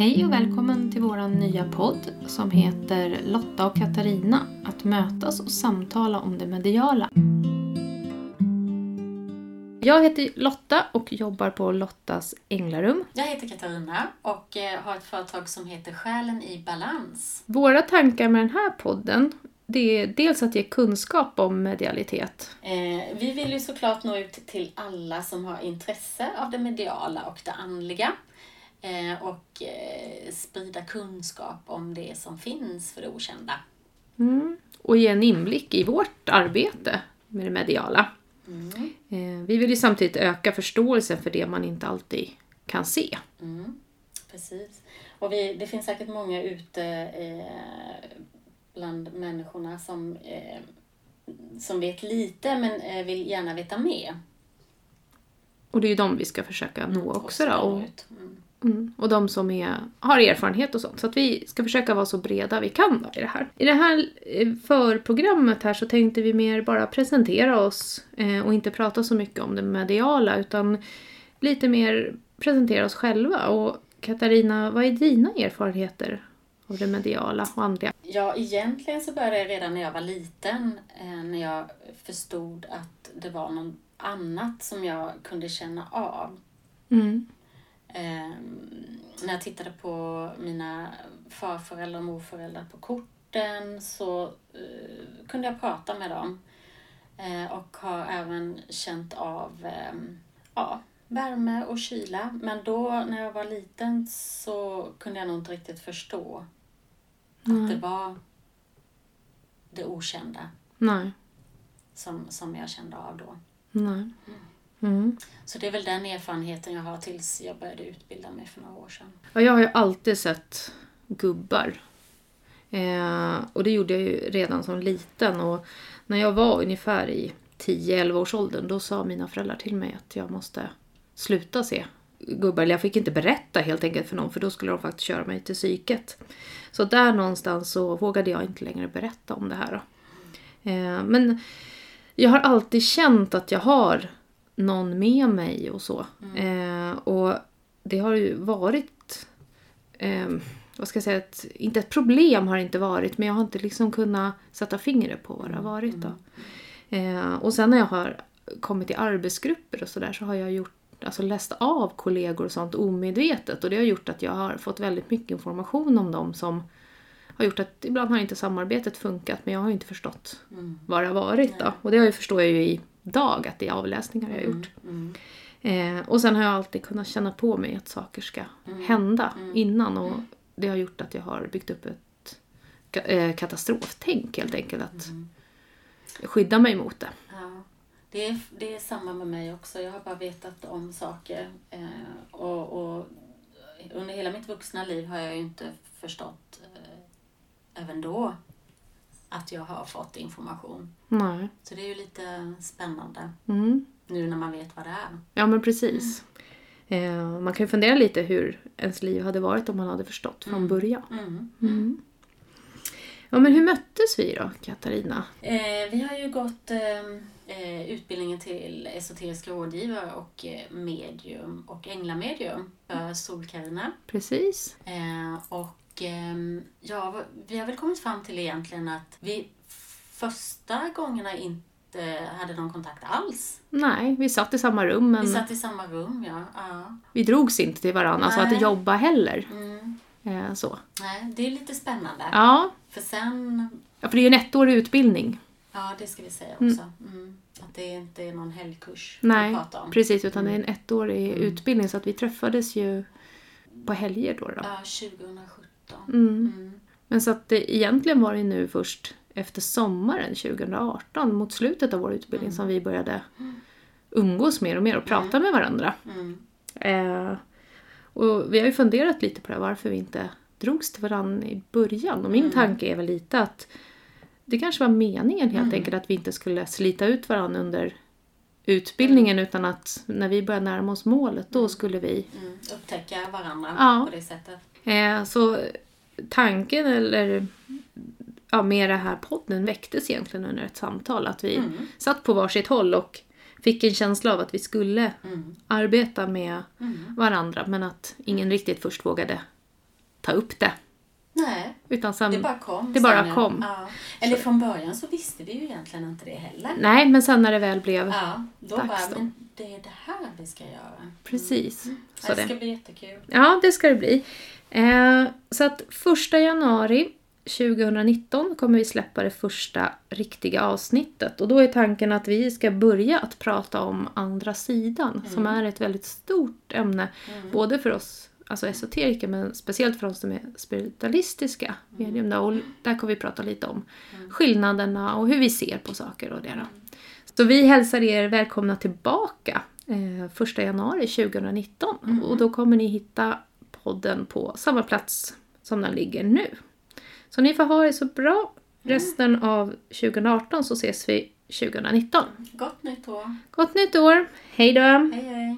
Hej och välkommen till vår nya podd som heter Lotta och Katarina. Att mötas och samtala om det mediala. Jag heter Lotta och jobbar på Lottas Änglarum. Jag heter Katarina och eh, har ett företag som heter Själen i balans. Våra tankar med den här podden det är dels att ge kunskap om medialitet. Eh, vi vill ju såklart nå ut till alla som har intresse av det mediala och det andliga. Eh, och eh, sprida kunskap om det som finns för det okända. Mm. Och ge en inblick i vårt arbete med det mediala. Mm. Eh, vi vill ju samtidigt öka förståelsen för det man inte alltid kan se. Mm. Precis. Och vi, det finns säkert många ute eh, bland människorna som, eh, som vet lite men eh, vill gärna veta mer. Och det är ju de vi ska försöka nå också. Då. Och. Mm. Mm, och de som är, har erfarenhet och sånt. Så att vi ska försöka vara så breda vi kan då i det här. I det här eh, förprogrammet här så tänkte vi mer bara presentera oss eh, och inte prata så mycket om det mediala utan lite mer presentera oss själva. Och Katarina, vad är dina erfarenheter av det mediala och andliga? Ja, egentligen så började jag redan när jag var liten, eh, när jag förstod att det var något annat som jag kunde känna av. Mm. Eh, när jag tittade på mina farföräldrar och morföräldrar på korten så eh, kunde jag prata med dem. Eh, och har även känt av ehm, ja, värme och kyla. Men då när jag var liten så kunde jag nog inte riktigt förstå Nej. att det var det okända Nej. som, som jag kände av då. Nej. Mm. Så det är väl den erfarenheten jag har tills jag började utbilda mig för några år sedan. Ja, jag har ju alltid sett gubbar. Eh, och det gjorde jag ju redan som liten. Och när jag var ungefär i 10-11 års åldern då sa mina föräldrar till mig att jag måste sluta se gubbar. Eller jag fick inte berätta helt enkelt för någon för då skulle de faktiskt köra mig till psyket. Så där någonstans så vågade jag inte längre berätta om det här. Eh, men jag har alltid känt att jag har någon med mig och så. Eh, och det har ju varit, eh, vad ska jag säga, ett, inte ett problem har det inte varit men jag har inte liksom kunnat sätta fingret på vad det har varit då. Eh, och sen när jag har kommit till arbetsgrupper och sådär så har jag gjort, alltså läst av kollegor och sånt omedvetet och det har gjort att jag har fått väldigt mycket information om dem som har gjort att ibland har inte samarbetet funkat men jag har inte förstått Mm. vad det har varit då. Och det förstår jag ju idag att det är avläsningar jag har gjort. Mm. Eh, och sen har jag alltid kunnat känna på mig att saker ska Mm. hända innan och det har gjort att jag har byggt upp ett eh, katastroftänk helt enkelt. Att Mm. skydda mig mot det. Ja, det är, det är samma med mig också. Jag har bara vetat om saker. Eh, och, och under hela mitt vuxna liv har jag ju inte förstått eh, även då att jag har fått information. Nej. Så det är ju lite spännande Mm. nu när man vet vad det är. Ja men precis. Eh, man kan ju fundera lite hur ens liv hade varit om man hade förstått från början. Mm. Mm. Ja men hur möttes vi då Katarina? Eh, vi har ju gått eh, eh, utbildningen till esoterisk rådgivare och eh, medium och änglamedium för Solkarina. Precis. Eh, och ja, vi har väl kommit fram till egentligen att vi första gångerna inte hade någon kontakt alls. Nej, vi satt i samma rum men Vi vi, satt i samma rum, ja. ja. drogs inte till varandra, alltså att Nej. jobba heller. Mm. Eh, så. Nej, det är lite spännande. Ja, För sen, ja, för det är ju en ettårig utbildning. ja det ska vi säga också, mm. att det inte är någon helgkurs vi Nej, om. precis. Utan det är en ettårig utbildning så att vi träffades ju på helger då. då. Ja, 2017. Mm. Mm. Men så att det, egentligen var det nu först efter sommaren 2018, mot slutet av vår utbildning, som vi började umgås mer och mer och prata med varandra. Mm. Eh, och vi har ju funderat lite på det, varför vi inte drogs till varandra i början. Och min tanke är väl lite att det kanske var meningen helt enkelt att vi inte skulle slita ut varandra under utbildningen utan att när vi började närma oss målet då skulle vi Mm. Upptäcka varandra Ja. på det sättet. Eh, så tanken eller ja, med den här podden väcktes egentligen under ett samtal. Att vi Mm. satt på varsitt håll och fick en känsla av att vi skulle Mm. arbeta med Mm. varandra men att ingen riktigt först vågade ta upp det. Nej, Utan sen, det bara kom. det bara kom. Ja. Eller från början så visste vi ju egentligen inte det heller. Nej, men sen när det väl blev Ja, då Dags bara, då. men det är det här vi ska göra. precis. Så det ska bli jättekul. Ja, det ska det bli. Eh, så att första januari 2019 kommer vi släppa det första riktiga avsnittet. Och då är tanken att vi ska börja att prata om andra sidan, som är ett väldigt stort ämne. Både för oss alltså esoteriker, men speciellt för oss som är spiritualistiska medium. Då. Och där kommer vi prata lite om skillnaderna och hur vi ser på saker och det. Då. Så vi hälsar er välkomna tillbaka eh, 1 januari 2019. Och då kommer ni hitta podden på samma plats som den ligger nu. Så ni får ha det så bra resten av 2018 så ses vi 2019. Gott nytt år. Gott nytt år! Hej då! Hej hej.